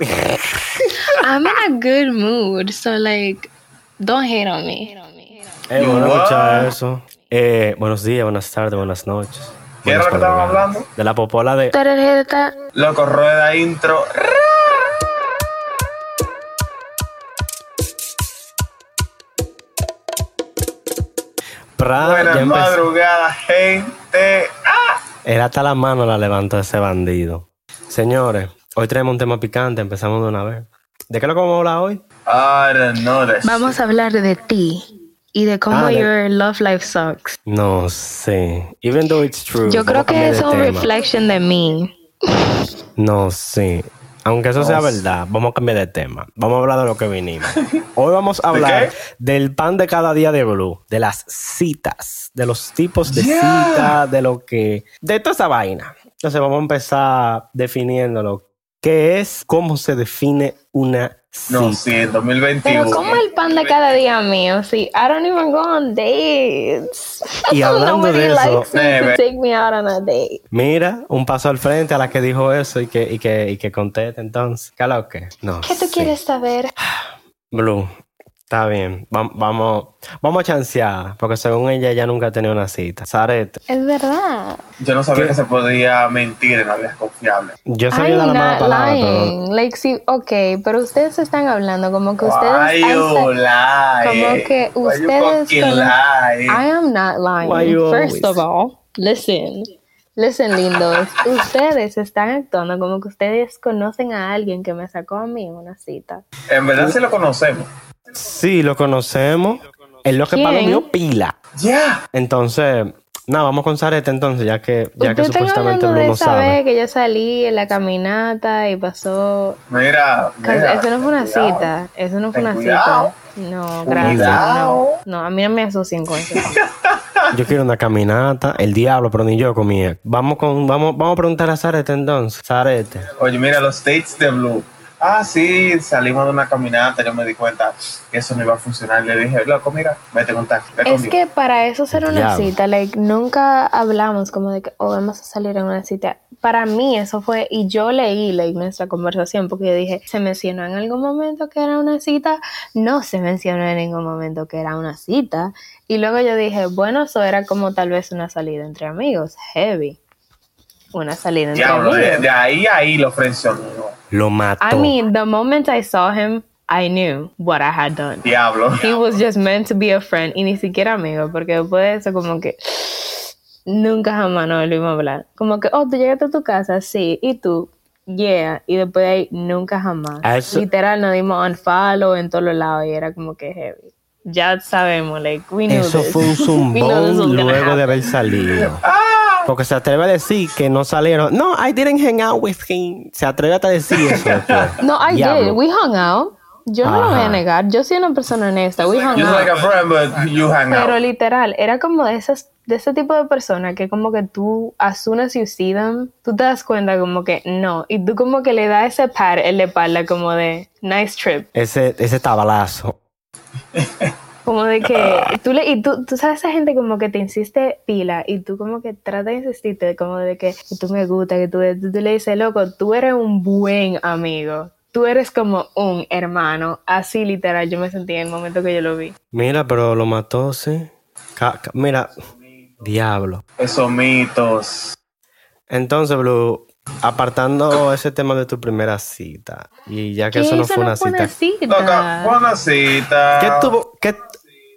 I'm in a good mood, so like, don't hate on me. Eh, bueno, what? escucha eso. Eh, buenos días, buenas tardes, buenas noches. ¿Qué era lo que estábamos hablando? De la popola de... Tarjeta. Loco, rueda intro. Pra, Buenas madrugadas, gente. Ah, Era hasta la mano la levantó ese bandido. Señores, hoy traemos un tema picante, empezamos de una vez. ¿De qué es lo que vamos a hablar hoy? I don't know that Vamos a hablar de ti y de cómo Ah, de- your love life sucks. No sé. Even though it's true. Yo creo a que es un reflection de mí. No sé. Aunque eso No sea sé. verdad, vamos a cambiar de tema. Vamos a hablar de lo que vinimos. Hoy vamos a ¿De hablar del pan de cada día de Blue, de las citas, de los tipos de Yeah. citas, de lo que. de toda esa vaina. Entonces vamos a empezar definiéndolo. ¿Qué es? ¿Cómo se define una cita? No, sí, en 2021. Pero como el pan de cada día mío, sí, I don't even go on dates. Y hablando Nobody de eso, likes me to Neve. take me out on a date. mira, un paso al frente a la que dijo eso y que, y que, y que conteste entonces. ¿Qué lo que? No. ¿Qué tú quieres saber? Blue, está bien. Va- vamos, vamos a chancear, porque según ella, ella nunca ha tenido una cita. Sarete, Es verdad. Yo no sabía ¿Qué? que se podía mentir en la vida confiable. yo sabía de la mala palabra, pero. Like, sí, ok, pero ustedes están hablando como que ustedes. Why you lie? como que Why you ustedes cono- lie? I am not Why you lying. First always- of all, listen. Listen, lindos. Ustedes están actuando como que ustedes conocen a alguien que me sacó a mí en una cita. En verdad sí lo conocemos. Sí, lo conocemos. Es lo que ¿Quién? palomeó pila. Ya. Entonces, nada, vamos con Sarete entonces, ya que, ya que supuestamente Blue de no esa vez sabe. que yo salí en la caminata y pasó. Mira, mira. eso no fue una cuidado. cita. Eso no fue Ten una cuidado. cita. No, gracias. No, a mí no me asocien con eso. Yo quiero una caminata, el diablo, pero ni yo comía. Vamos con, vamos, vamos a preguntar a Sarete entonces. Sarete. Oye, mira, los dates de Blue. Ah, sí, salimos de una caminata, yo me di cuenta que eso no iba a funcionar. Le dije, loco, mira, vete con taxi. Es conmigo". que para eso ser una cita, like, nunca hablamos como de que, oh, vamos a salir en una cita. Para mí eso fue, y yo leí like, nuestra conversación porque yo dije, ¿se mencionó en algún momento que era una cita? No se mencionó en ningún momento que era una cita. Y luego yo dije, bueno, eso era como tal vez una salida entre amigos, heavy. Una salida entre Diablo, de, ahí a ahí lo frencionó. Lo mató. I mean, the moment I saw him, I knew what I had done. Diablo. He was just meant to be a friend y ni siquiera amigo, porque después de eso como que nunca jamás nos volvimos a hablar. Como que, oh, tú llegaste a tu casa, sí, y tú, yeah, y después de ahí nunca jamás. Eso- Literal nos dimos unfollow en todos los lados y era como que heavy. Ya sabemos, like, we knew Eso this. fue un We knew this was zumbón luego de haber salido. Porque se atreve a decir que no salieron. No, I didn't hang out with him. Se atreve hasta a decir eso. No, I Diablo. did. We hung out. Yo no lo voy a negar. Yo soy una persona honesta. We hung Just out. like a friend, but you hang Pero out. literal, era como de esas, de ese tipo de personas que como que tú, as soon as you see them, tú te das cuenta como que no. Y tú como que le das ese pat en la espalda como de nice trip. Ese, ese tabalazo. Como de que tú le, y tú, tú sabes esa gente como que te insiste pila y tú como que tratas de insistirte como de que, que tú me gusta, que tú, tú, tú le dices, loco, tú eres un buen amigo. Tú eres como un hermano. Así literal yo me sentí en el momento que yo lo vi. Mira, pero lo mató, sí. Ca- ca- mira, diablo. Esos mitos. Entonces, Blue, apartando ese tema de tu primera cita, y ya que eso no fue una cita. Loca, buena cita. ¿Qué tuvo? ¿Qué?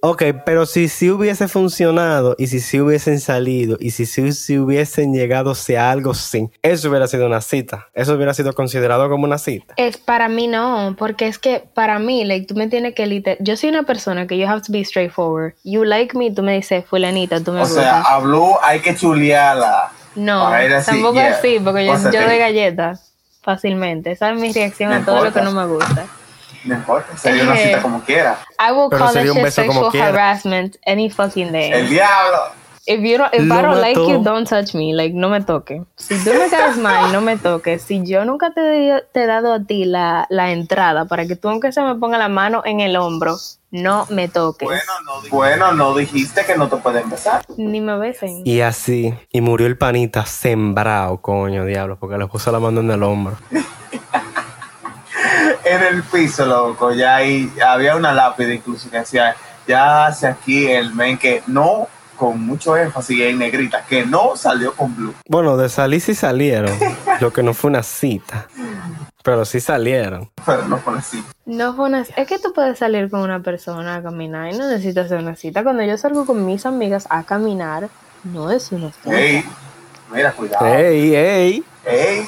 Ok, pero si sí hubiese funcionado y si sí hubiesen salido y si sí si hubiesen llegado a algo sin, eso hubiera sido una cita. Eso hubiera sido considerado como una cita. Es para mí no, porque es que para mí, like, tú me tienes que literal. Yo soy una persona que you have to be straightforward. You like me, tú me dices, fulanita, tú me O gustas. sea, habló, hay que chulearla. no, así, tampoco yeah. así, porque yo, O sea, yo te- doy galletas fácilmente. Esa es mi reacción No a todo lo que no me gusta. No importa, sería una cita como quiera. I will Pero call that sería un como sexual quiera. harassment any fucking day. El diablo. If you don't, if I don't like you, don't touch me. Like, no me toque. Si tú me caes mal, no me toques. Si yo nunca te, he dado a ti la, la entrada para que tú aunque se me ponga la mano en el hombro, no me toques. Bueno no, bueno, no dijiste que no te pueden besar. Ni me besen. Y así, y murió el panita sembrado, coño, diablo, porque le puso la mano en el hombro. en el piso, loco, ya ahí había una lápida incluso que decía, ya hace aquí el men que no, con mucho énfasis en negrita, que no salió con blue. Bueno, de salir sí salieron. lo que no fue una cita. Pero sí salieron. Pero no fue así. No fue una... Es que tú puedes salir con una persona a caminar y no necesitas hacer una cita. Cuando yo salgo con mis amigas a caminar, no es una cita. Ey, mira, cuidado. ¡Ey, ey! Ey,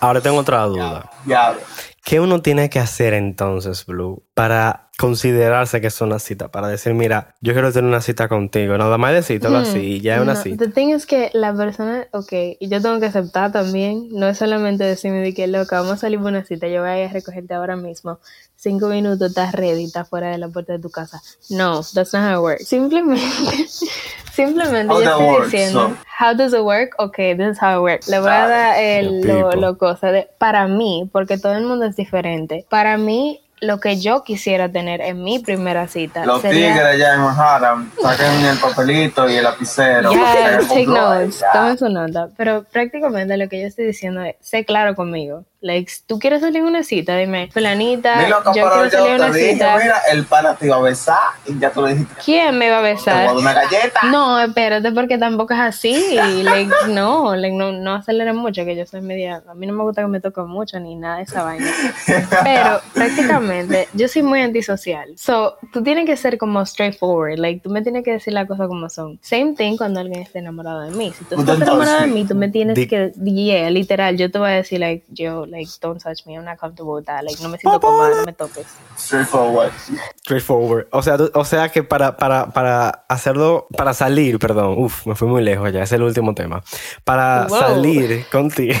Ahora tengo otra duda. diablo. ¿Qué uno tiene que hacer entonces, Blue, para considerarse que es una cita? Para decir, mira, yo quiero tener una cita contigo. Nada más decírtelo Hmm, así y ya es una cita. The thing es que la persona, ok, y yo tengo que aceptar también, no es solamente decirme de que loca, vamos a salir por una cita, yo voy a ir a recogerte ahora mismo, cinco minutos, estás ready, estás fuera de la puerta de tu casa. No, that's not how it works. Simplemente, simplemente How yo estoy works, diciendo, so. how does it work? Ok, this is how it works. Le voy a dar el, the lo, lo cosa de, para mí, porque todo el mundo es diferente, para mí, lo que yo quisiera tener en mi primera cita Los sería... tigres allá en Manhattan saquen el papelito y el lapicero. Saquen take notes, ya. tomen su nota. Pero prácticamente lo que yo estoy diciendo es, sé claro conmigo. Like, tú quieres salir una cita, dime, fulanita, yo quiero yo salir una dije, cita. mira, el pana te iba a besar y ya tú le dijiste, ¿Quién me va a te voy a besar? una galleta. No, espérate, porque tampoco es así. Like, no, like, no, no aceleren mucho, que yo soy media. A mí no me gusta que me toquen mucho ni nada de esa vaina. Pero prácticamente, yo soy muy antisocial. So, tú tienes que ser como straightforward. Like, tú me tienes que decir las cosas como son. Same thing cuando alguien esté enamorado de mí. Si tú estás enamorado de mí, tú me tienes que. Yeah, literal, yo te voy a decir, like, yo, like, don't touch me. I'm not comfortable with that. Like, no me siento cómoda, no me toques. Straightforward. Straightforward. O sea, tú- o sea que para, para, para hacerlo, para salir, perdón, uf, me fui muy lejos ya, es el último tema. Para Wow. salir contigo,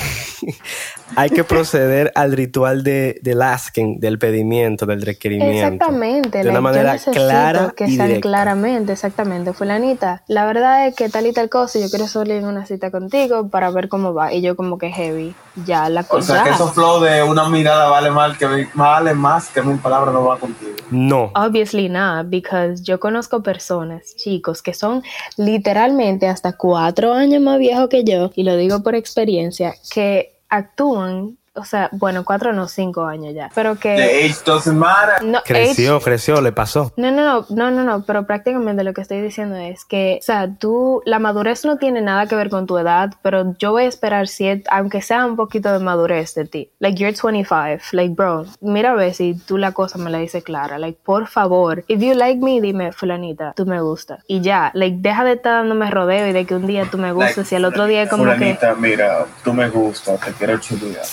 hay que proceder al ritual de, del asking, del pedimiento, del requerimiento. Exactamente, De una manera yo clara que y directa. claramente, exactamente. Fulanita, la verdad es que tal y tal cosa, yo quiero salir en una cita contigo para ver cómo va. Y yo como que heavy, ya la O cosa. sea, que esos flow de una mirada vale, mal que, vale más que mil palabras no va contigo. No. Obviously not, because yo conozco personas, chicos, que son literalmente hasta cuatro años más viejos que yo, y lo digo por experiencia, que actúan, o sea, bueno, cuatro no, cinco años ya, pero que... The age doesn't matter. No, Creció, creció, le pasó. No, no, no, no, no, no, pero prácticamente lo que estoy diciendo es que, o sea, tú, la madurez no tiene nada que ver con tu edad, pero yo voy a esperar, cier- aunque sea un poquito de madurez de ti. Like, you're 25, like, bro, mira a ver si tú la cosa me la dices clara, like, por favor, if you like me, dime, fulanita, tú me gustas. Y ya, like, deja de estar dándome rodeo y de que un día tú me gustas y al otro día como que... Fulanita, mira, tú me gustas, te quiero chulear.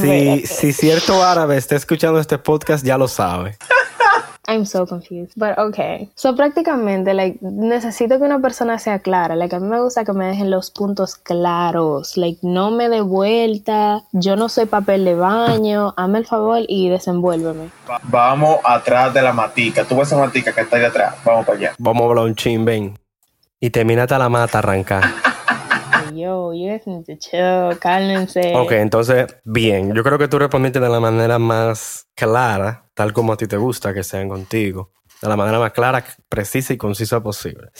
Si, si cierto árabe está escuchando este podcast, ya lo sabe. I'm so confused, but okay. So prácticamente, like, necesito que una persona sea clara. Like, a mí me gusta que me dejen los puntos claros. Like, no me dé vuelta. Yo no soy papel de baño. Hazme el favor y desenvuélveme. Va- Vamos atrás de la matica. Tú ves esa matica que está ahí atrás. Vamos para allá. Vamos a hablar un chin, ven. Y termina hasta la mata arrancar. Yo, you guys. Ok, entonces, bien. Yo creo que tú respondiste de la manera más clara, tal como a ti te gusta que sean contigo. De la manera más clara, precisa y concisa posible.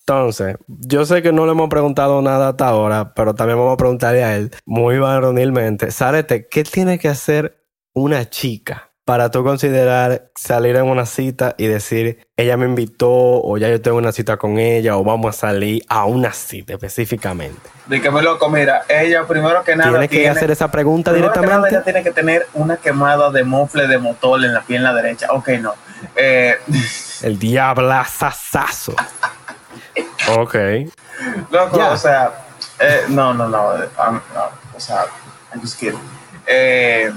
Entonces, yo sé que no le hemos preguntado nada hasta ahora, pero también vamos a preguntarle a él, muy varonilmente, Sarete, ¿qué tiene que hacer una chica para tú considerar salir en una cita y decir, ella me invitó, o ya yo tengo una cita con ella, o vamos a salir a una cita específicamente? De que me loco, mira, ella primero que nada Tiene que hacer esa pregunta primero que nada, directamente. ella tiene que tener una quemada de mofle de motor en la pierna derecha. Ok, no. Eh, El diablazazazo. Ok. loco, o sea, eh, no, no, no, eh, um, no, o sea, I'm just kidding. Eh,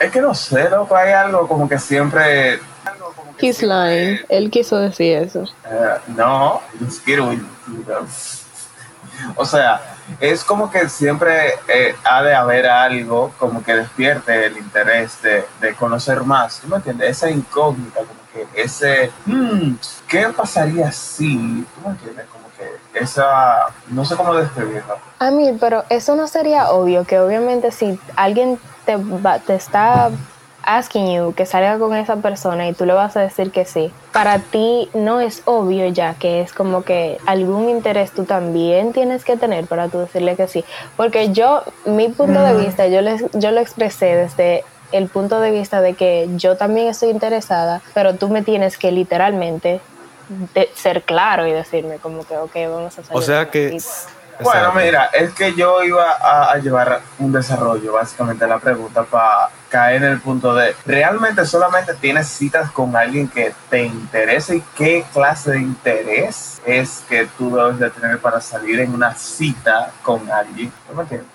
es que no sé, loco, hay algo como que siempre... como que He's siempre- lying. Él quiso decir eso. Eh, no. O sea, es como que siempre eh, ha de haber algo como que despierte el interés de, de conocer más. ¿Tú me entiendes? Esa incógnita, como que ese, hmm, ¿qué pasaría si? ¿Tú me entiendes? Como que esa, no sé cómo describirlo. A mí, pero eso no sería obvio, que obviamente si alguien te, va- te está asking you que salga con esa persona y tú le vas a decir que sí, para ti no es obvio ya que es como que algún interés tú también tienes que tener para tú decirle que sí. Porque yo, mi punto de vista, yo, les, yo lo expresé desde el punto de vista de que yo también estoy interesada, pero tú me tienes que literalmente de- ser claro y decirme como que, ok, vamos a salir. O sea que. Bueno, mira, es que yo iba a, a llevar un desarrollo, básicamente, la pregunta para caer en el punto de, ¿realmente solamente tienes citas con alguien que te interesa y qué clase de interés es que tú debes de tener para salir en una cita con alguien?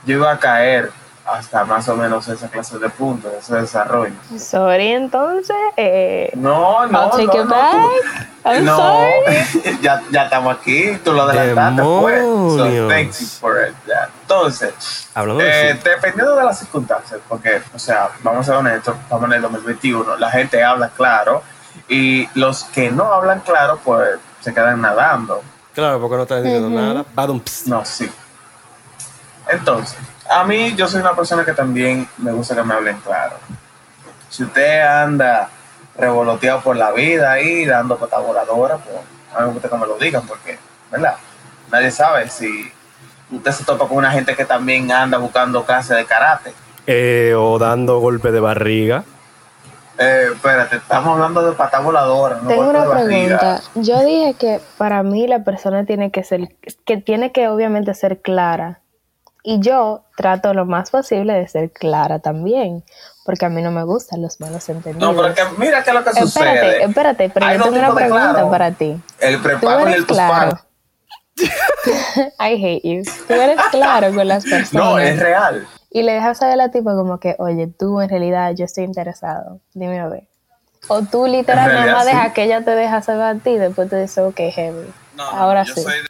Yo iba a caer hasta más o menos esa clase de puntos, ese desarrollo. Sorry, entonces. Eh, No, no, I'll take no, it no, back. tú- I'm no, sorry. ya, ya estamos aquí, tú lo adelantaste, pues. So, thank you for it. ya. Entonces, Hablando de eh, dependiendo de las circunstancias, porque, o sea, vamos a ser honestos, estamos en el 2021, la gente habla claro y los que no hablan claro, pues se quedan nadando. Claro, porque no estás diciendo Ujú. nada. Badum. No, sí. Entonces, a mí yo soy una persona que también me gusta que me hablen claro. Si usted anda revoloteado por la vida ahí, dando pata voladora, pues a mí me gusta que me lo digan, porque, ¿verdad? Nadie sabe si usted se topa con una gente que también anda buscando clases de karate. Eh, o dando golpe de barriga. Eh, espérate, estamos hablando de pata voladora, no Tengo una pregunta. Yo dije que para mí la persona tiene que ser, que tiene que obviamente ser clara. Y yo trato lo más posible de ser clara también, porque a mí no me gustan los malos entendidos. No, pero que mira qué es lo que espérate, sucede. espérate, pero Hay yo tengo una pregunta claro. para ti. El prepago y el claro. I hate you. Tú eres claro con las personas. No, es real. Y le dejas saber a la tipa como que, oye, tú en realidad yo estoy interesado. Dime a ver. O tú literal nada más sí. dejas que ella te deja saber a ti, después te dice, ok, heavy. Ahora yo sí. soy de-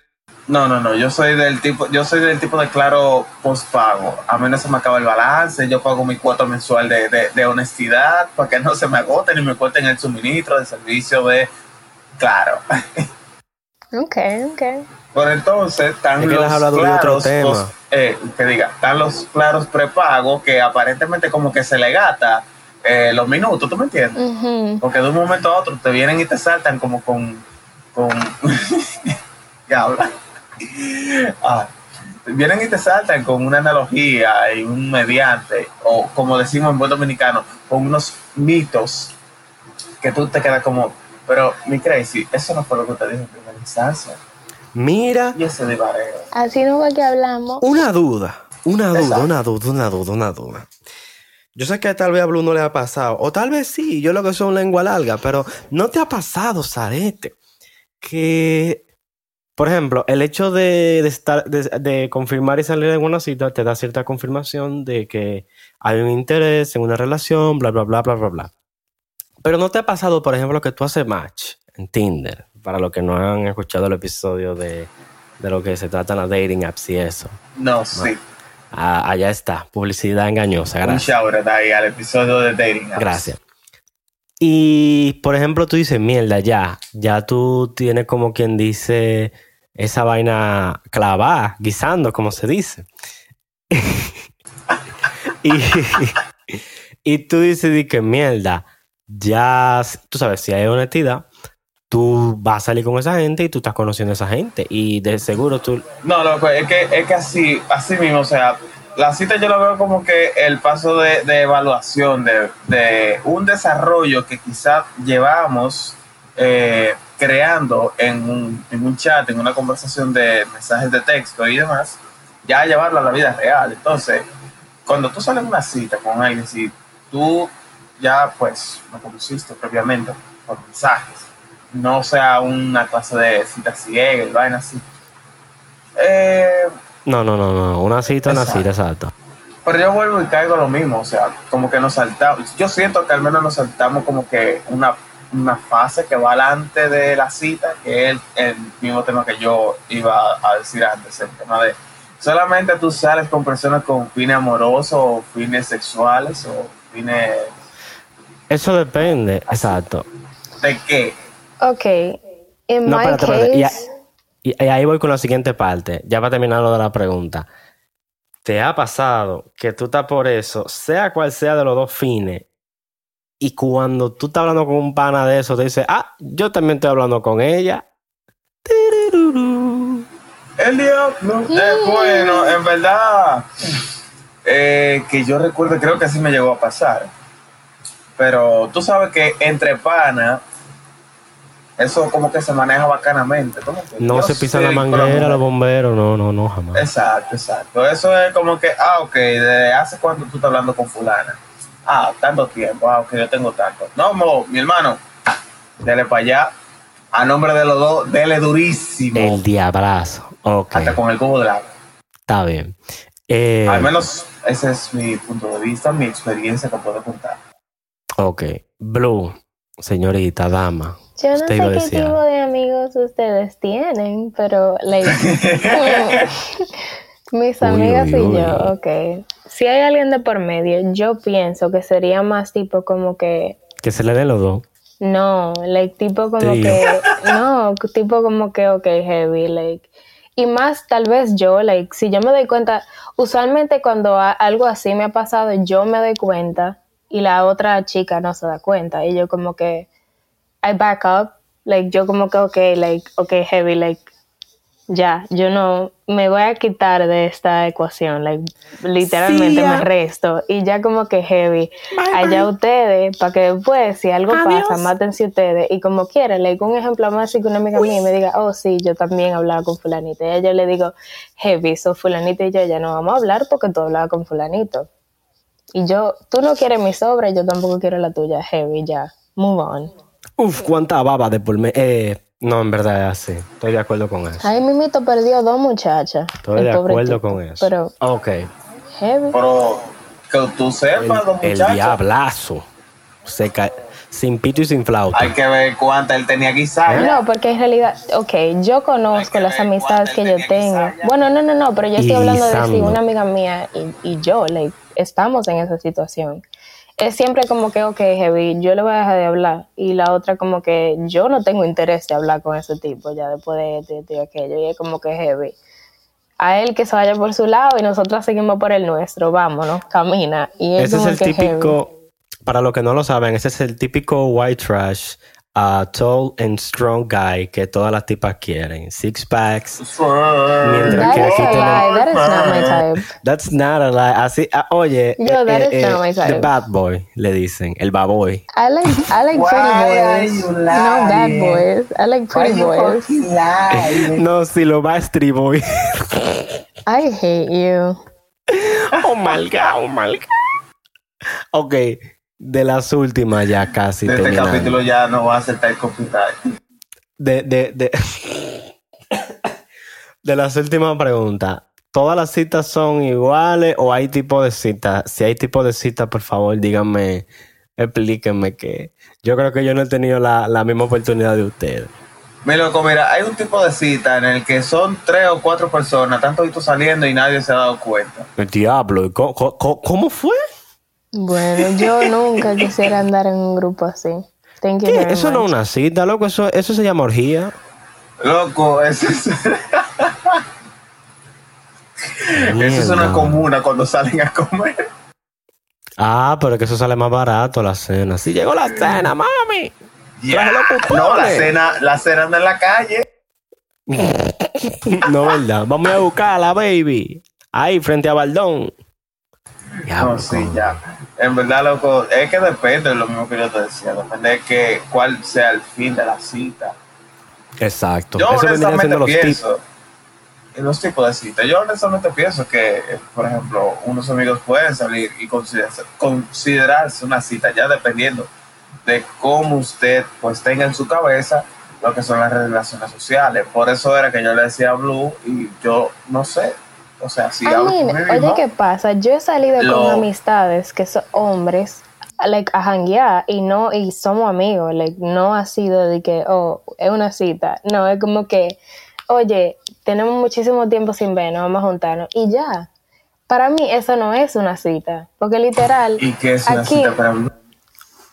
No, no, no, yo soy del tipo, yo soy del tipo de claro postpago. A mí no se me acaba el balance, yo pago mi cuota mensual de, de, de honestidad para que no se me agoten y me corten el suministro de servicio de claro. Ok, ok. Por entonces están los has hablado de otro claros, tema. pos- eh, que diga, están los claros prepago que aparentemente como que se le gata eh, los minutos, ¿tú me entiendes? Porque de un momento a otro te vienen y te saltan como con. con ya habla. Ah, vienen y te saltan con una analogía y un mediante, o como decimos en buen dominicano, con unos mitos que tú te quedas como, pero mi crazy, eso no fue lo que te dije en primera instancia. Mira, Y ese divareo. Así no fue que hablamos. una duda. Una duda, Exacto. una duda, una duda, una duda. Yo sé que tal vez a Blue no le ha pasado, o tal vez sí, yo lo que soy un lengua larga, pero ¿no te ha pasado, Sarete? Que, por ejemplo, el hecho de, de estar, de, de confirmar y salir en una cita te da cierta confirmación de que hay un interés en una relación, bla, bla, bla, bla, bla, bla. Pero ¿no te ha pasado, por ejemplo, que tú haces match en Tinder? Para los que no han escuchado el episodio de, de lo que se tratan las dating apps y eso. No, sí. Ah, allá está, publicidad engañosa, Un gracias. shout out ahí al episodio de Dating. Apps. Gracias. Y por ejemplo, tú dices, mierda, ya, ya tú tienes como quien dice esa vaina clavada, guisando, como se dice. y, y tú dices di que mierda, ya, tú sabes, si hay honestidad, tú vas a salir con esa gente y tú estás conociendo a esa gente. Y de seguro tú, No, loco, es que, es que así, así mismo, o sea, la cita yo lo veo como que el paso de, de evaluación de, de un desarrollo que quizás llevamos eh, creando en un, en un chat, en una conversación de mensajes de texto y demás, ya llevarlo a la vida real. Entonces, cuando tú sales una cita con alguien, si tú ya pues lo conociste previamente por mensajes, no sea una clase de cita ciega y vaina así. Eh, no, no, no, no, una cita, una cita, exacto. pero yo vuelvo y caigo lo mismo, o sea, como que nos saltamos. Yo siento que al menos nos saltamos como que una, una fase que va delante de la cita, que es el, el mismo tema que yo iba a decir antes, el tema de solamente tú sales con personas con fines amorosos o fines sexuales o fines Eso depende, exacto. de qué. Ok. In No, my espérate, espérate. Y, case, y- y ahí voy con la siguiente parte, ya para terminar lo de la pregunta. ¿Te ha pasado que tú estás por eso, sea cual sea de los dos fines, y cuando tú estás hablando con un pana de eso, te dice, ah, yo también estoy hablando con ella? El diablo. Eh, bueno, en verdad, eh, que yo recuerdo, creo que así me llegó a pasar. pero tú sabes que entre pana, eso como que se maneja bacanamente. ¿cómo que? No Yo se pisan sé, la manguera, los bomberos, no, no, no, jamás. Exacto, exacto. Eso es como que, ah, ok, ¿de hace cuánto tú estás hablando con fulana? Ah, tanto tiempo, ah, ok, yo tengo tanto. No, mo, mi hermano, dele para allá. A nombre de los dos, dele durísimo. El diablazo. Ok, Hasta con el cubo de agua. está bien. Eh, Al menos ese es mi punto de vista, mi experiencia que puedo contar. ok. Blue, señorita, dama. Yo no sé qué tipo de amigos ustedes tienen, pero like, mis Uy, amigas uy, y uy. yo, ok. Si hay alguien de por medio, yo pienso que sería más tipo como que Que se le den los dos. no, like tipo como Trío. que no, tipo como que ok, heavy, like y más tal vez yo, like si yo me doy cuenta, usualmente cuando algo así me ha pasado, yo me doy cuenta y la otra chica no se da cuenta y yo como que I back up, like yo como que ok, like ok, heavy, like ya, yo no me voy a quitar de esta ecuación, like literalmente me resto y ya como que heavy, allá ustedes, para que después si algo pasa, mátense ustedes y como quieran, like un ejemplo más así que una amiga mía me diga, oh sí, yo también hablaba con fulanita, y a ella yo le digo, heavy, so fulanita y yo ya no vamos a hablar porque tú hablabas con fulanito. Y yo, tú no quieres mi sobra, yo tampoco quiero la tuya, heavy, ya, move on. Uf, cuánta baba de por me. Eh, no, en verdad es así. Estoy de acuerdo con eso. Ay, Mimito perdió dos muchachas. Estoy de acuerdo tipo. con eso. Pero, Ok. heavy. Pero que tú sepas, los El, diablazo. Se ca- Sin pito y sin flauta. hay que ver cuánta él tenía guisada. No, porque en realidad, ok, yo conozco las amistades que yo tengo. Bueno, no, no, no, pero yo estoy hablando de si guisando. una amiga mía y, y yo, like, estamos en esa situación. Es siempre como que, ok, heavy, yo le voy a dejar de hablar. Y la otra como que yo no tengo interés de hablar con ese tipo ya después de, de- de aquello. Y es como que heavy. A él que se vaya por su lado y nosotros seguimos por el nuestro. Vámonos, camina. Y es Ese es el que heavy. típico, para los que no lo saben, ese es el típico white trash, uh, tall and strong guy que todas las tipas quieren. Six packs. Mientras That que is aquí a tenemos- lie. That is not my type. That's not a lie. Así, ah, oye, Yo, that is not my the type. bad boy, le dicen, el baboy. I like I like pretty boys, no bad boys. I like pretty boys. No, si lo va a boy. I hate you. oh my god, oh my god. Ok, de las últimas ya casi De este capítulo ya no va a aceptar computar. de, de, de, de las últimas preguntas. ¿Todas las citas son iguales o hay tipo de citas? Si hay tipo de citas, por favor, díganme, explíquenme que yo creo que yo no he tenido la, la misma oportunidad de ustedes. Mi loco, mira, hay un tipo de cita en el que son tres o cuatro personas, tanto tú saliendo y nadie se ha dado cuenta. El diablo, ¿cómo, cómo, cómo fue? Bueno, yo nunca quisiera andar en un grupo así. Thank you ¿Qué? very Eso no much. es una cita, loco, eso, eso se llama orgía. Loco, eso es, eso es una comuna cuando salen a comer. Ah, pero es que eso sale más barato la cena. Sí, llegó la cena, mami. No, la cena, la cena anda en la calle. No, ¿verdad? Vamos a buscarla, baby. Ahí, frente a Baldón. No, sí, ya. En verdad, loco, es que depende de lo mismo que yo te decía. Depende de que, cuál sea el fin de la cita. Exacto. Yo Eso honestamente los pienso, en los tipos de citas, yo honestamente pienso que, por ejemplo, unos amigos pueden salir y considerarse, considerarse una cita, ya dependiendo de cómo usted pues tenga en su cabeza lo que son las relaciones sociales. Por eso era que yo le decía a Blue y yo no sé, o sea, si I hablo mean, oye, ¿qué pasa? Yo he salido Lo- con amistades que son hombres, like, a janguear y no, y somos amigos, like, no ha sido de que, oh, es una cita. No, es como que, oye, tenemos muchísimo tiempo sin vernos, vamos a juntarnos y ya. Para mí eso no es una cita, porque literal, y que es una aquí, cita para Blue.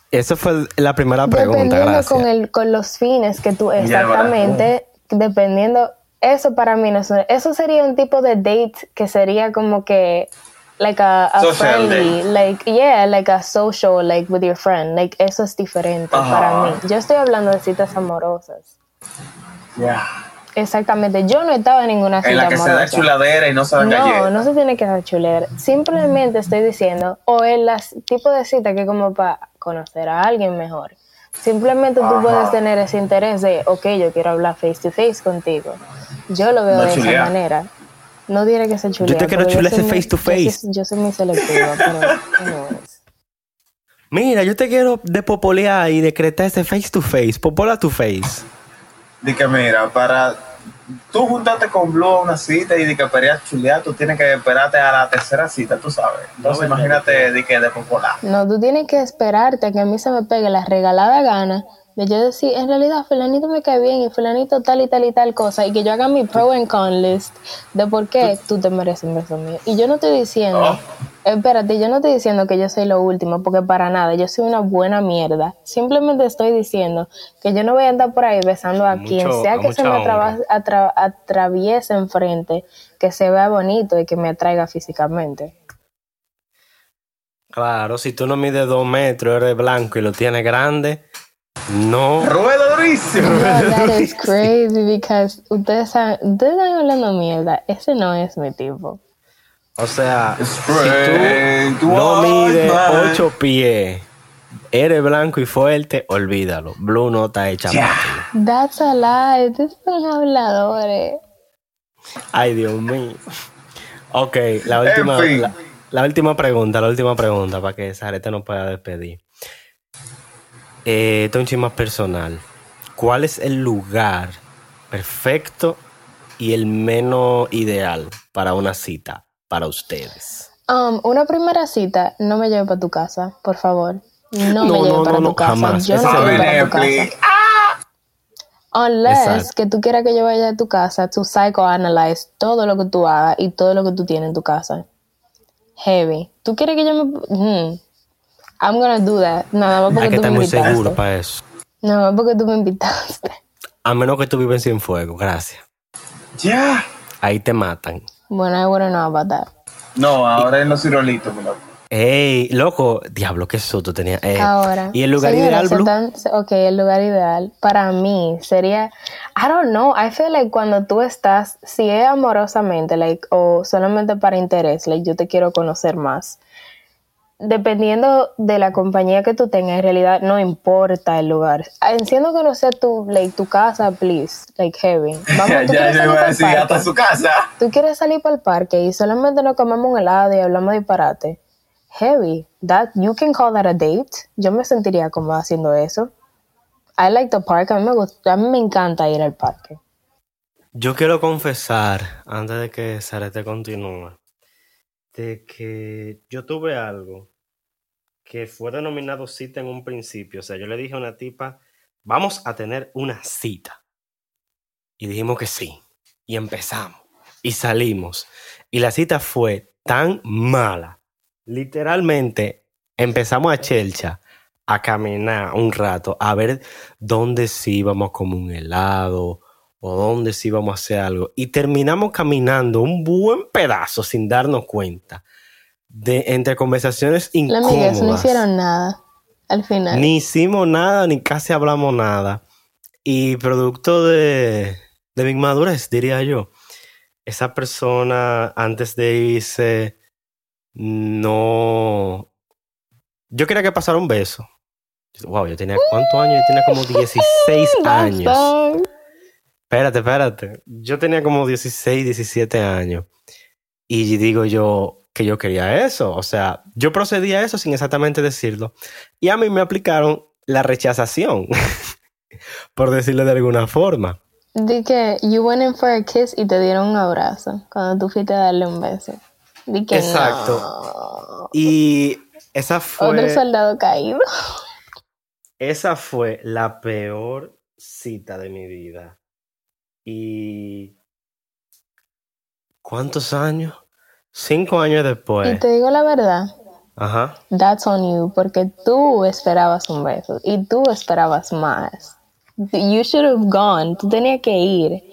Esa fue la primera pregunta, dependiendo gracias. con, el, con los fines que tú, Ya, exactamente, dependiendo, eso para mí no es, una- eso sería un tipo de date que sería como que, like a, a friendly, date. like, yeah, like a social, like with your friend, like eso es diferente Ajá. para mí. Yo estoy hablando de citas amorosas. Ya. Exactamente, yo no estaba en ninguna cita En la que se da amorosa. chuladera y no se No, no se tiene que dar chulera. Simplemente estoy diciendo, o el las- tipo de cita que como para conocer a alguien mejor. Simplemente tú puedes tener ese interés de, ok, yo quiero hablar face to face contigo. Yo lo veo No de chulear. esa manera. No diré que se chulea. te quiero chulear ese face to yo soy- face. Yo soy muy selectiva, pero anyways. Mira, yo te quiero depopolear y decretar ese face to face. Popola to face. Di que mira, para tú juntarte con Blue a una cita y de que para chulear, tú tienes que esperarte a la tercera cita, tú sabes. Entonces No, imagínate de que de popular. No, tú tienes que esperarte a que a mí se me pegue la regalada gana de yo decir, en realidad, fulanito me cae bien y fulanito tal y tal y tal cosa, y que yo haga mi pro and con list de por qué tú te mereces un beso mío. Y yo no estoy diciendo, Oh. espérate, yo no estoy diciendo que yo soy lo último, porque para nada, yo soy una buena mierda. Simplemente estoy diciendo que yo no voy a andar por ahí besando a Mucho- quien sea que se me atra- atraviese enfrente, que se vea bonito y que me atraiga físicamente. Claro, si tú no mides dos metros, eres blanco y lo tienes grande, no. Rueda durísimo. No, that is crazy because ustedes, saben- ustedes están hablando mierda. Ese no es mi tipo. O sea, si tú no mides man. ocho pies, eres blanco y fuerte, olvídalo. Blue no está hecha para ti. That's a lie. Ustedes son habladores. Ay, Dios mío. Ok, la última, fin. la, la última pregunta, la última pregunta para que Sarete nos pueda despedir. Eh, esto es un chisme más personal. ¿Cuál es el lugar perfecto y el menos ideal para una cita para ustedes? Um, una primera cita, no me lleve para tu casa, por favor. No, me lleve no, para no, tu casa. jamás. Yo no para tu casa. Unless Exacto. que tú quieras que yo vaya a tu casa to psychoanalyze todo lo que tú hagas y todo lo que tú tienes en tu casa. Heavy. ¿Tú quieres que yo me... Hmm. I'm gonna do that. Nada más porque Hay que tú me estar muy invitaste. seguro para eso. Nada más porque tú me invitaste. A menos que tú vives sin fuego, gracias. Ya. Ahí te matan. Bueno, I wouldn't know about that. No, ahora en los cirolitos, mi loco. Ey, loco, diablo, qué susto tenía. Eh, Ahora. ¿Y el lugar señora, ideal, Blue? están- ok, el lugar ideal para mí sería, I don't know, I feel like cuando tú estás, si es amorosamente, like, o solamente para interés, like, yo te quiero conocer más. Dependiendo de la compañía que tú tengas, en realidad no importa el lugar. Enciendo conocer tu, like, tu casa, please, like, heavy. Vamos, tú ya quieres yo iba a decir hasta su casa. tú quieres salir para el parque y solamente nos comemos un helado y hablamos disparate. Heavy. That you can call that a date. Yo me sentiría como haciendo eso. I like the park. A mí me gusta, a mí me encanta ir al parque. Yo quiero confesar, antes de que Sarete continúe, que yo tuve algo que fue denominado cita en un principio. O sea, yo le dije a una tipa, vamos a tener una cita. Y dijimos que sí. Y empezamos. Y salimos. Y la cita fue tan mala. Literalmente empezamos a chelcha, a caminar un rato, a ver dónde sí íbamos a comer un helado o dónde sí íbamos a hacer algo. Y terminamos caminando un buen pedazo sin darnos cuenta. De, entre conversaciones incómodas. amigas no hicieron nada al final. Ni hicimos nada, ni casi hablamos nada. Y producto de, de mi madurez, diría yo, esa persona antes de irse, no... Yo quería que pasara un beso. Wow, yo tenía cuántos años? Yo tenía como 16 That's años. Espérate, espérate. Yo tenía como 16, 17 años. Y digo yo que yo quería eso. O sea, yo procedí a eso sin exactamente decirlo. Y a mí me aplicaron la rechazación, por decirlo de alguna forma. Di que you went in for a kiss y te dieron un abrazo cuando tú fuiste a darle un beso. Di que Exacto. no. Y esa Otro fue, soldado caído. esa fue la peor cita de mi vida. Y... ¿Cuántos años? Cinco años Y después. te digo la verdad, Ajá. That's on you, porque tú esperabas un beso y tú esperabas más. You should have gone, tú tenías que ir.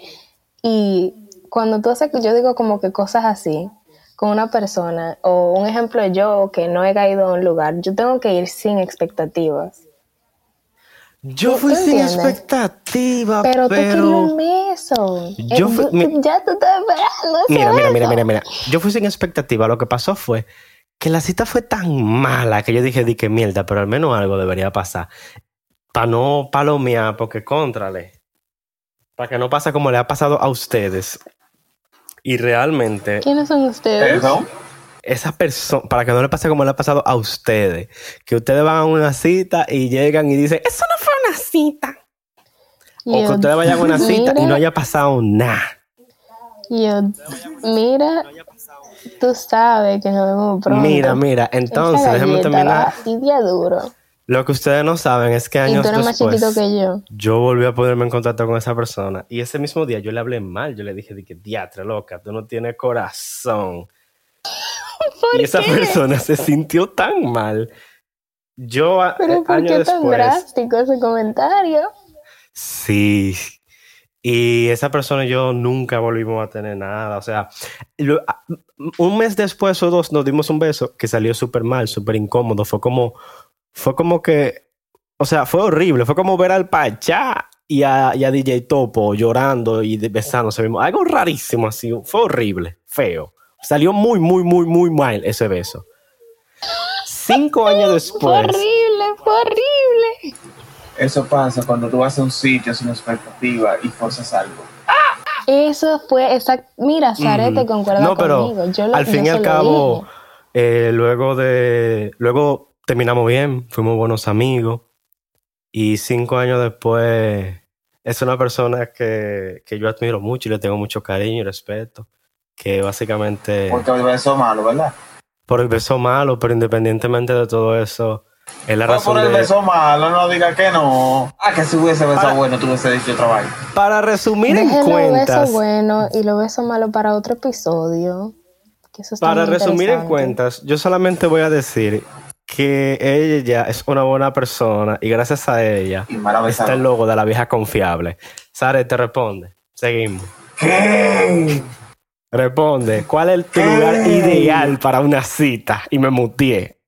Y cuando tú haces, yo digo como que cosas así, con una persona, o un ejemplo de yo que no he caído a un lugar, yo tengo que ir sin expectativas. Yo ¿Tú- fui sin entiendes? expectativa, Pero, pero... tú querías un beso. Yo Eh, fui- tú- mi- ya tú estás esperando Mira, mira, mira, mira, mira. Yo fui sin expectativa. Lo que pasó fue que la cita fue tan mala que yo dije, di que mierda, pero al menos algo debería pasar. Para no palomear, porque contrale. Para que no pase como le ha pasado a ustedes. Y realmente, ¿Quiénes son ustedes? Eso. Esa persona, para que no le pase como le ha pasado a ustedes, que ustedes van a una cita y llegan y dicen, eso no fue una cita. O que ustedes vayan a una cita y no haya pasado nada. Yo, mira, tú sabes que nos vemos pronto. Mira, mira, entonces galleta terminar. así de duro. Lo que ustedes no saben es que Y años tú eres más después, chiquito que yo. yo volví a ponerme en contacto con esa persona y ese mismo día yo le hablé mal, yo le dije que diatre loca, tú no tienes corazón. ¿Por y esa qué? persona se sintió tan mal. Yo Pero eh, ¿por años qué tan drástico ese comentario? sí. Y esa persona y yo nunca volvimos a tener nada. O sea, lo- un mes después o dos nos dimos un beso que salió súper mal, súper incómodo. Fue como, fue como que, o sea, fue horrible. Fue como ver al Pachá y a, y a DJ Topo llorando y besándose. mismo. Algo rarísimo así. Fue horrible, feo. Salió muy, muy, muy, muy mal ese beso. Cinco años Fue después. horrible, fue horrible. Eso pasa cuando tú vas a un sitio sin expectativa y forzas algo. Eso fue exacto. Mira, Zarete Ujú. concuerda No, pero conmigo. Yo lo, al fin y al cabo, eh, luego de. Luego terminamos bien, fuimos buenos amigos. Y cinco años después, es una persona que, que yo admiro mucho y le tengo mucho cariño y respeto. Que básicamente. Porque el beso malo, ¿verdad? Por el beso malo, pero independientemente de todo eso, es la Fue razón por el de. beso malo, no diga que no. Ah, que si hubiese besado Para- bueno, tú hubiese dicho otra vaina. Para resumir en cuentas. beso bueno y lo beso malo para otro episodio. Que eso está Para muy resumir en cuentas, yo solamente voy a decir que ella es una buena persona y gracias a ella está el logo de la vieja confiable. Sare te responde. Seguimos. ¿Qué? Responde. ¿Cuál es tu lugar ideal para una cita? Y me mutié.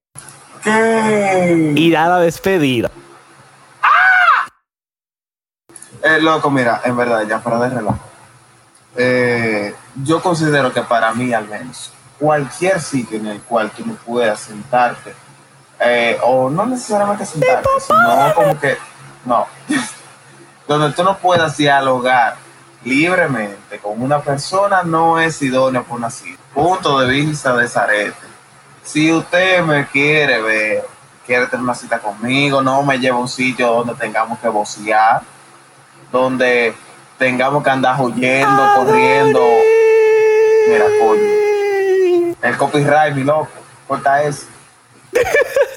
¿Qué? Y da la despedida. Eh, loco, mira, en verdad, ya fuera de relajo. Eh, yo considero que para mí, al menos, cualquier sitio en el cual tú no puedas sentarte, eh, o no necesariamente sentarte, sino como que, no, donde tú no puedas dialogar libremente con una persona, no es idóneo para una cita. Punto de vista de Zarete. Si usted me quiere ver, quiere tener una cita conmigo, no me lleva a un sitio donde tengamos que vocear donde tengamos que andar huyendo, corriendo. Mira, coño. El copyright, mi loco. Corta eso.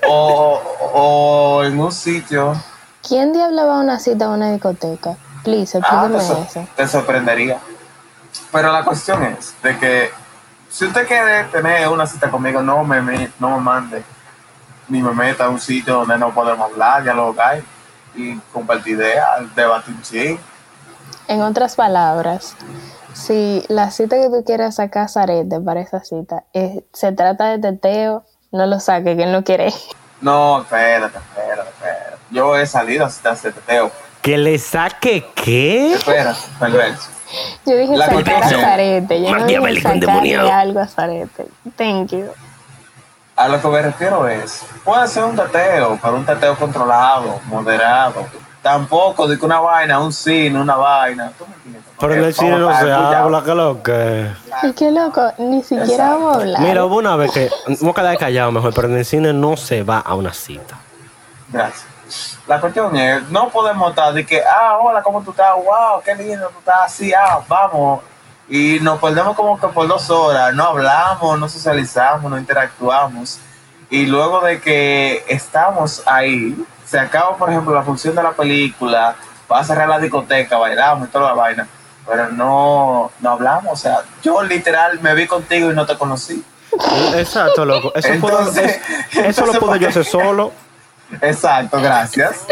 O, o en un sitio. ¿Quién diablo va a una cita a una discoteca? Please, Ah, te, eso. te sorprendería. Pero la cuestión es de que si usted quiere tener una cita conmigo, no me, me- no me mande ni me meta a un sitio donde no podemos hablar, dialogar y compartir ideas, debatir un chin. En otras palabras, si la cita que tú quieres sacar a Zarete para esa cita es- se trata de teteo, no lo saque, que él no quiere. No, espérate, espérate, espérate. Yo he salido a citas de teteo. ¿Que le saque qué? Espérate, perverso. Yo dije La sacar a Zarete, yo no dije sacarle algo a Zarete. Thank you. A lo que me refiero es, puede ser un teteo, pero un teteo controlado, moderado. Tampoco de que una vaina, un cine, una vaina. ¿Tú me entiendes? Pero en el cine no se habla, que lo que. Y qué loco, ni siquiera Exacto. vamos a hablar. Mira, hubo una vez que. Vamos a quedar callados mejor, pero en el cine no se va a una cita. Gracias. La cuestión es, no podemos estar de que, ah, hola, ¿cómo tú estás? Wow, qué lindo tú estás, así, ah, vamos. Y nos perdemos como que por dos horas, no hablamos, no socializamos, no interactuamos. Y luego de que estamos ahí, se acaba, por ejemplo, la función de la película, va a cerrar la discoteca, bailamos y toda la vaina, pero no, no hablamos. O sea, yo literal me vi contigo y no te conocí. Exacto, loco. Eso, puedo- Entonces- es- eso lo puedo yo hacer solo. Exacto, gracias.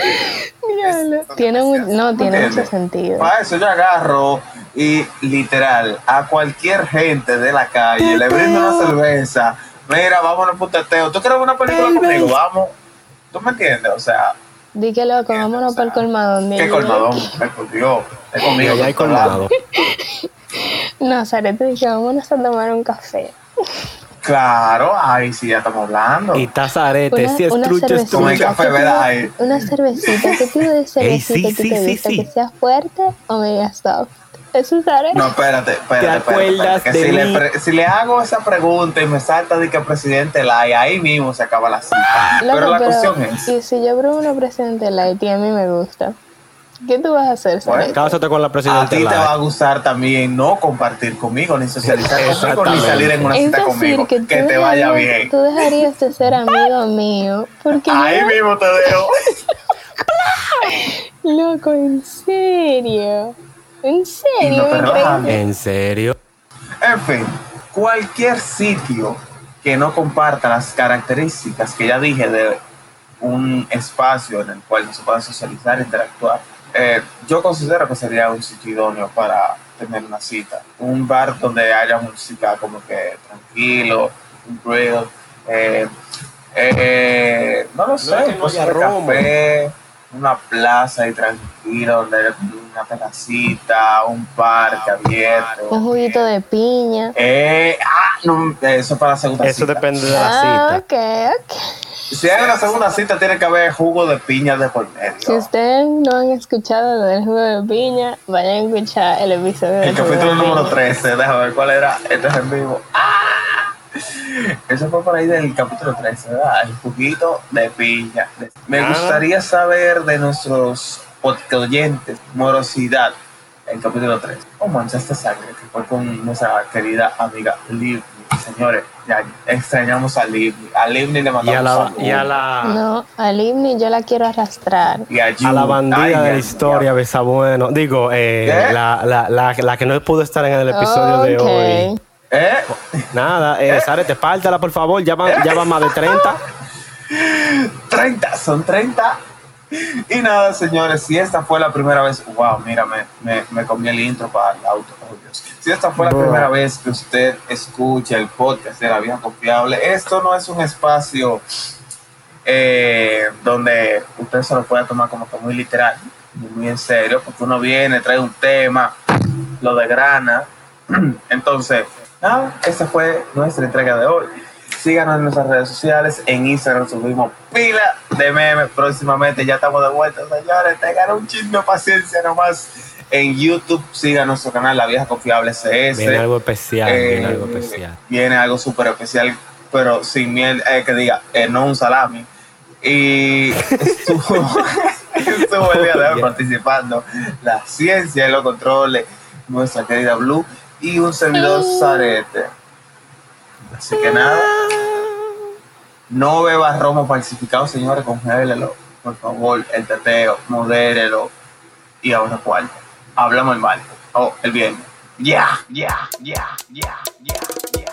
Tiene un- no, tiene mucho sentido. Para eso yo agarro y literal a cualquier gente de la calle le brindo una cerveza. Mira, vámonos por un teteo. ¿Tú quieres ver una película conmigo? Vamos. ¿Tú me entiendes? O sea, Di que loco, vámonos para el colmadón. ¿Qué colmadón? Me. Es conmigo. allá hay por colmado. No, Sarete, dije, vámonos a tomar un café. Claro, ahí sí ya estamos hablando. Y tazarete, Una- si es una trucha, es cervecita. Como el trucha. café, ¿Qué tipo- ¿verdad? Ahí. Una cervecita. ¿Qué tipo de cervecita Ey, sí, tú sí, te sí, gusta? sí. ¿Que sea fuerte o media soft? Eso es Sarete. No, espérate, espérate. ¿Te espérate, acuerdas espérate, que de si, mí? le pre- si le hago esa pregunta y me salta de que presidente Lai, ahí mismo se acaba la cita. Loco, pero la cuestión es, Y si yo pruebo una presidente light y a mí me gusta, ¿qué tú vas a hacer, Bueno? Cásate con la a presidenta. ti te va a gustar también no compartir conmigo, ni socializar conmigo, ni salir en una Es cita decir, conmigo. que, te vaya dejarías- bien. Tú dejarías de ser amigo mío. Porque Ahí yo, mismo te dejo. loco, en serio. En serio, no ¿En serio? En fin, cualquier sitio que no comparta las características que ya dije de un espacio en el cual se pueda socializar, interactuar, eh, yo considero que sería un sitio idóneo para tener una cita. Un bar donde haya música como que tranquilo, un ruido, eh, eh, no lo sé, No haya café, una plaza ahí tranquila donde haya una terracita, un parque abierto. Un juguito de piña. Eh, ah, no, eso es para la segunda Eso cita. depende de la Ah, cita. ok, ok. Si hay una segunda cita, tiene que haber jugo de piña de por medio. Si ustedes no han escuchado del jugo de piña, vayan a escuchar el episodio El capítulo de número piña. 13, déjame ver cuál era. Este es en vivo. ¡Ah! Eso fue por ahí del capítulo 13, ¿verdad? El juguito de piña. Me Ah. gustaría saber de nuestros oyentes, morosidad, el capítulo 3. O manchaste sangre, que fue con nuestra querida amiga Livni. Señores, ya extrañamos a Livni. A Livni le Y mandamos a la, y a la, No, al Ivni yo la quiero arrastrar. Y a, a la bandida Ay, de la historia, Besabueno. Digo, eh, ¿Qué? la, la, la, la que no pudo estar en el episodio de hoy. ¿Eh? Nada, eh, Sarete, pártala, por favor. Ya van, ya van más de 30. 30, son 30. Y nada, señores, si esta fue la primera vez, wow, mira, me, me, me comí el intro para el auto. oh, Dios. Si esta fue la primera vez que usted escucha el podcast de la vieja confiable, esto no es un espacio eh, donde usted se lo pueda tomar como que muy literal, muy en serio, porque uno viene, trae un tema, lo de grana. Entonces, nada, esta fue nuestra entrega de hoy. Síganos en nuestras redes sociales. En Instagram subimos pila de memes. Próximamente ya estamos de vuelta, señores. Tengan un chisme de paciencia nomás. En YouTube sigan nuestro canal La Vieja Confiable CS. Viene algo especial, Eh, viene algo especial. Viene algo súper especial, pero sin miel, eh, que diga, eh, no un salami. Y estuvo, estuvo el día de hoy Yeah. participando la ciencia y los controles, nuestra querida Blue y un servidor Zarete. Así que nada, no beba romo falsificado, señores, congélelo, por favor, el teteo, modérelo y ahora cuarto. Hablamos el mal. Oh, el viernes. Ya, ya, ya, ya, ya, ya, ya.